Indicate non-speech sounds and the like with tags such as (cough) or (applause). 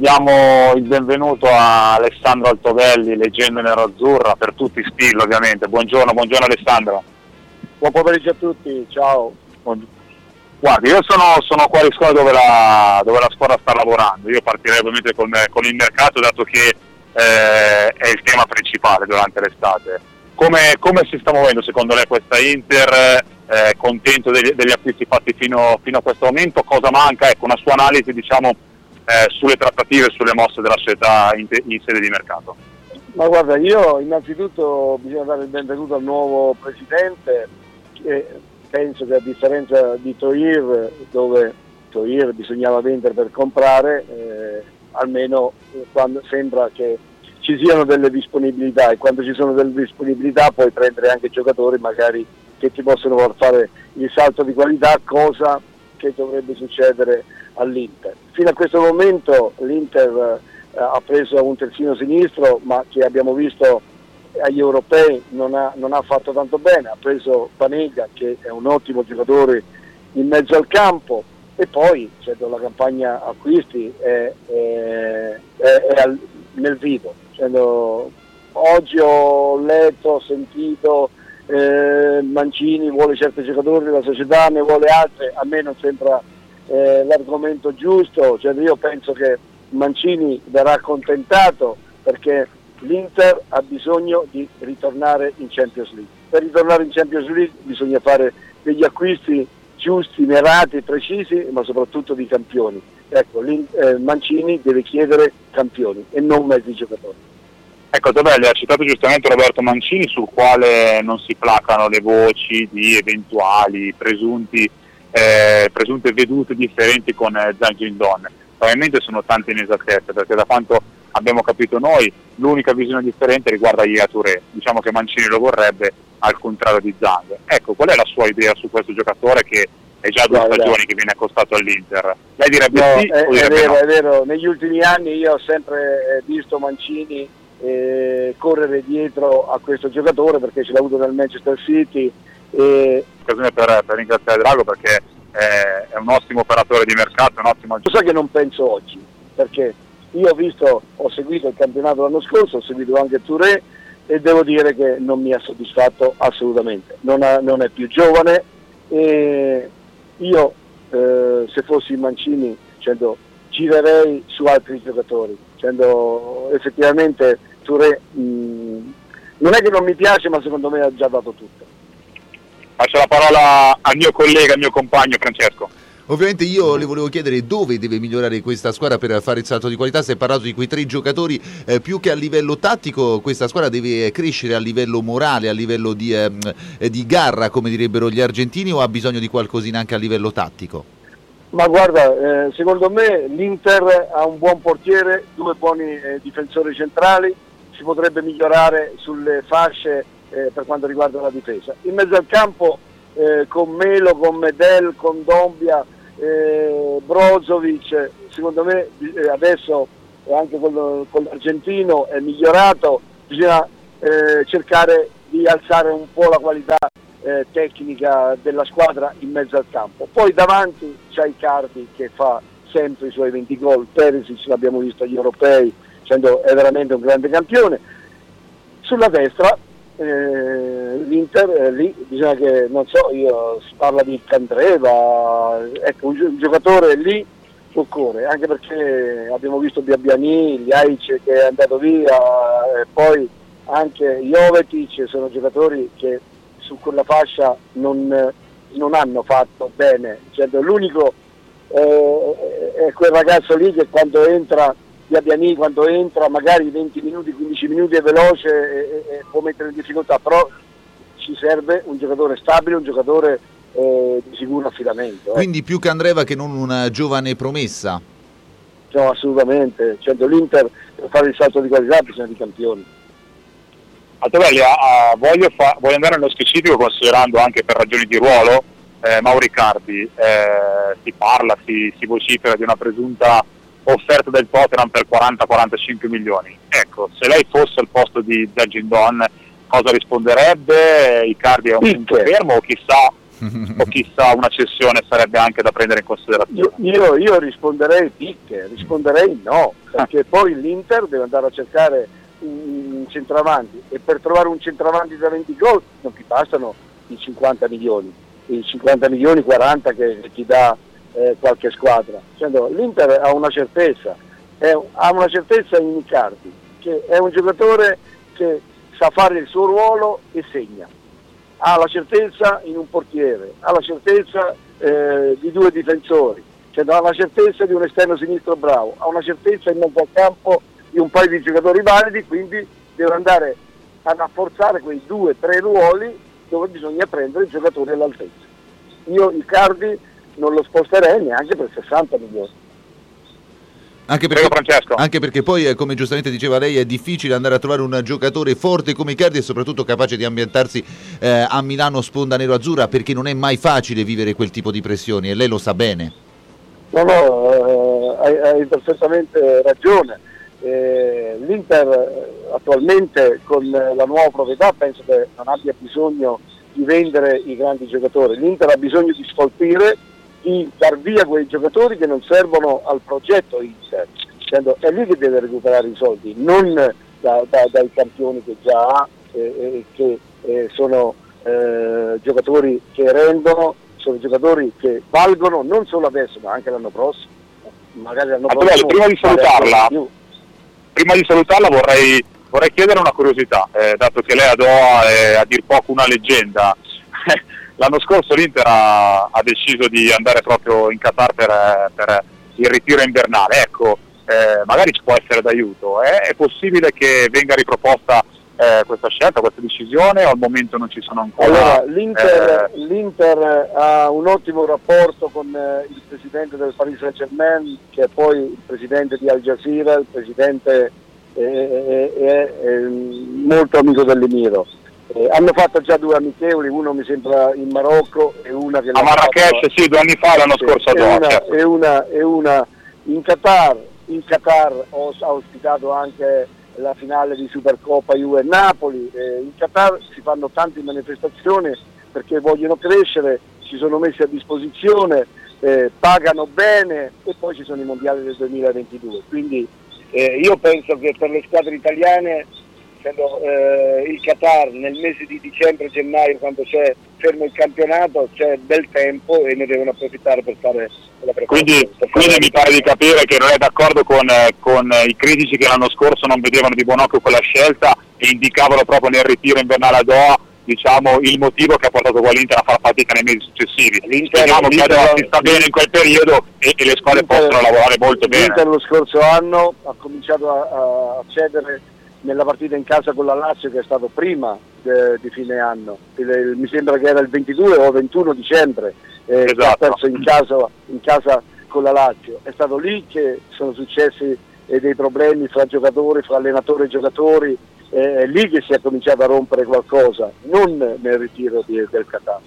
Diamo il benvenuto a Alessandro Altovelli, leggenda nero-azzurra, per tutti Spillo ovviamente. Buongiorno, buongiorno Alessandro. Buon pomeriggio a tutti, ciao. Guardi, io sono, sono qua in scuola dove la, dove la, squadra sta lavorando, io partirei ovviamente con, con il mercato dato che eh, è il tema principale durante l'estate. Come, come, si sta muovendo secondo lei questa Inter? Eh, contento degli, degli, acquisti fatti fino, fino, a questo momento? Cosa manca? Ecco, una sua analisi diciamo, eh, sulle trattative e sulle mosse della società in, in, sede di mercato? Ma guarda, io innanzitutto bisogna dare il benvenuto al nuovo presidente, che penso che a differenza di Toir, dove Toir bisognava vendere per comprare, eh, almeno quando sembra che ci siano delle disponibilità e quando ci sono delle disponibilità puoi prendere anche giocatori magari che ti possono far fare il salto di qualità, cosa che dovrebbe succedere all'Inter. Fino a questo momento l'Inter eh, ha preso un terzino sinistro ma che abbiamo visto agli europei non ha, non ha fatto tanto bene, ha preso Panega che è un ottimo giocatore in mezzo al campo e poi certo, la campagna acquisti è, è, è, al, nel vivo. Certo, oggi ho letto, ho sentito eh, Mancini vuole certi giocatori, la società ne vuole altre, a me non sembra eh, l'argomento giusto, cioè io penso che Mancini verrà accontentato perché l'Inter ha bisogno di ritornare in Champions League. Per ritornare in Champions League bisogna fare degli acquisti giusti, mirati, precisi, ma soprattutto di campioni. Ecco, eh, Mancini deve chiedere campioni e non mezzi giocatori. Ecco, Tabelli ha citato giustamente Roberto Mancini sul quale non si placano le voci di eventuali presunti eh, presunte vedute differenti con eh, Zhang Don. Probabilmente sono tante inesattezze perché da quanto abbiamo capito noi l'unica visione differente riguarda Iea Touré, diciamo che Mancini lo vorrebbe al contrario di Zhang. Ecco, qual è la sua idea su questo giocatore che è già due stagioni che viene accostato all'Inter? Lei direbbe no, sì è, o direbbe è vero, no? è vero, negli ultimi anni io ho sempre eh, visto Mancini eh, correre dietro a questo giocatore perché ce l'ha avuto nel Manchester City e... Occasione per, per ringraziare Drago perché è, un ottimo operatore di mercato, un ottimo... Lo so che non penso oggi, perché io ho visto, ho seguito il campionato l'anno scorso, ho seguito anche Touré e devo dire che non mi ha soddisfatto assolutamente. Non, ha, non è più giovane e io eh, se fossi Mancini dicendo, girerei su altri giocatori, dicendo, effettivamente Touré mh, non è che non mi piace ma secondo me ha già dato tutto. Lascio la parola al mio collega, al mio compagno Francesco. Ovviamente io le volevo chiedere dove deve migliorare questa squadra per fare il salto di qualità, si è parlato di quei tre giocatori, eh, più che a livello tattico questa squadra deve crescere a livello morale, a livello di, eh, di garra come direbbero gli argentini o ha bisogno di qualcosina anche a livello tattico? Ma guarda, eh, secondo me l'Inter ha un buon portiere, due buoni eh, difensori centrali, si potrebbe migliorare sulle fasce eh, per quanto riguarda la difesa. In mezzo al campo eh, con Melo, con Medel, con Dombia, eh, Brozovic, secondo me eh, adesso anche con, con, l'argentino è migliorato, bisogna eh, cercare di alzare un po' la qualità eh, tecnica della squadra in mezzo al campo. Poi davanti c'è Icardi che fa sempre i suoi 20 gol, Perisic l'abbiamo visto agli europei, è veramente un grande campione. Sulla destra eh, l'Inter eh, lì bisogna che, non so, io si parla di Candreva, ecco un, un giocatore lì occorre, anche perché abbiamo visto Biabiani, Jaic che è andato via, e poi anche Jovetic, sono giocatori che su quella fascia non, non hanno fatto bene, cioè, l'unico eh, è quel ragazzo lì che quando entra Biabiani quando entra magari 20 minuti, 15 minuti è veloce e, e, può mettere in difficoltà, però ci serve un giocatore stabile, un giocatore eh, di sicuro affidamento. Eh. Quindi più che Andreva che non una giovane promessa? No, assolutamente, certo, l'Inter per fare il salto di qualità bisogna di campioni. Altovelli, uh, voglio, fa- voglio, andare nello specifico considerando anche per ragioni di ruolo eh, Mauri Cardi, eh, si parla, si, si vocifera di una presunta offerta del Tottenham per 40-45 milioni. Ecco, se lei fosse al posto di Zagindon cosa risponderebbe? Icardi è un punto fermo o chissà o chissà una cessione sarebbe anche da prendere in considerazione? Io, io risponderei picche, risponderei no, perché poi l'Inter deve andare a cercare un centravanti e per trovare un centravanti da 20 gol non ti bastano i 50 milioni, i 50 milioni 40 che ti dà eh, qualche squadra. Cioè, L'Inter ha una certezza, è, ha una certezza in Icardi, che è un giocatore che sa fare il suo ruolo e segna. Ha la certezza in un portiere, ha la certezza eh, di due difensori, cioè ha la certezza di un esterno sinistro bravo, ha una certezza in mezzo al campo di un paio di giocatori validi, quindi deve andare a rafforzare quei due o tre ruoli dove bisogna prendere i giocatori all'altezza. Io Icardi non lo sposterei neanche per 60 milioni. Anche perché, anche perché, poi, eh, come giustamente diceva lei, è difficile andare a trovare un giocatore forte come Icardi e soprattutto capace di ambientarsi eh, a Milano sponda nero-azzurra perché non è mai facile vivere quel tipo di pressioni e lei lo sa bene. No, no, eh, hai, hai, perfettamente ragione. Eh, L'Inter eh, attualmente con la nuova proprietà penso che non abbia bisogno di vendere i grandi giocatori. L'Inter ha bisogno di scolpire di dar via quei giocatori che non servono al progetto Inter. È lì che deve recuperare i soldi, non da, da, dai campioni che già ha, eh, che eh, sono eh, giocatori che rendono, sono giocatori che valgono non solo adesso ma anche l'anno prossimo. Magari l'anno prossimo prima di salutarla, prima di salutarla vorrei, vorrei chiedere una curiosità, eh, dato che lei ad Doha è a dir poco una leggenda. (laughs) L'anno scorso l'Inter ha, ha, deciso di andare proprio in Qatar per, per il ritiro invernale, ecco, eh, magari ci può essere d'aiuto. Eh? È possibile che venga riproposta eh, questa scelta, questa decisione o al momento non ci sono ancora? Allora, l'Inter, eh, l'Inter ha un ottimo rapporto con eh, il presidente del Paris Saint Germain, che è poi il presidente di Al Jazeera, il presidente è, molto amico dell'Emiro. Eh, hanno fatto già due amichevoli, uno mi sembra in Marocco e una che... A Marrakesh, fatto, sì, due anni fa l'anno scorso a Doha. E, una, e una in Qatar, in Qatar ho, ha ospitato anche la finale di Supercoppa Juve Napoli, eh, in Qatar si fanno tante manifestazioni perché vogliono crescere, si sono messi a disposizione, eh, pagano bene e poi ci sono i mondiali del 2022. Quindi eh, io penso che per le squadre italiane essendo eh, il Qatar nel mese di dicembre-gennaio quando c'è fermo il campionato c'è bel tempo e ne devono approfittare per fare la preparazione. Quindi, quindi mi pare di capire che non è d'accordo con, eh, con, i critici che l'anno scorso non vedevano di buon occhio quella scelta e indicavano proprio nel ritiro invernale a Doha diciamo, il motivo che ha portato poi l'Inter a far fatica nei mesi successivi. L'Inter, Speriamo l'Inter, che si sta bene in quel periodo e, e le squadre possono lavorare molto bene. L'Inter lo scorso anno ha cominciato a, a cedere nella partita in casa con la Lazio che è stato prima de, di fine anno, il, mi sembra che era il 22 o 21 dicembre, eh, esatto. che ha perso in casa, in casa, con la Lazio. È stato lì che sono successi eh, dei problemi fra giocatori, fra allenatori e giocatori, eh, è lì che si è cominciato a rompere qualcosa, non nel ritiro di, del Qatar.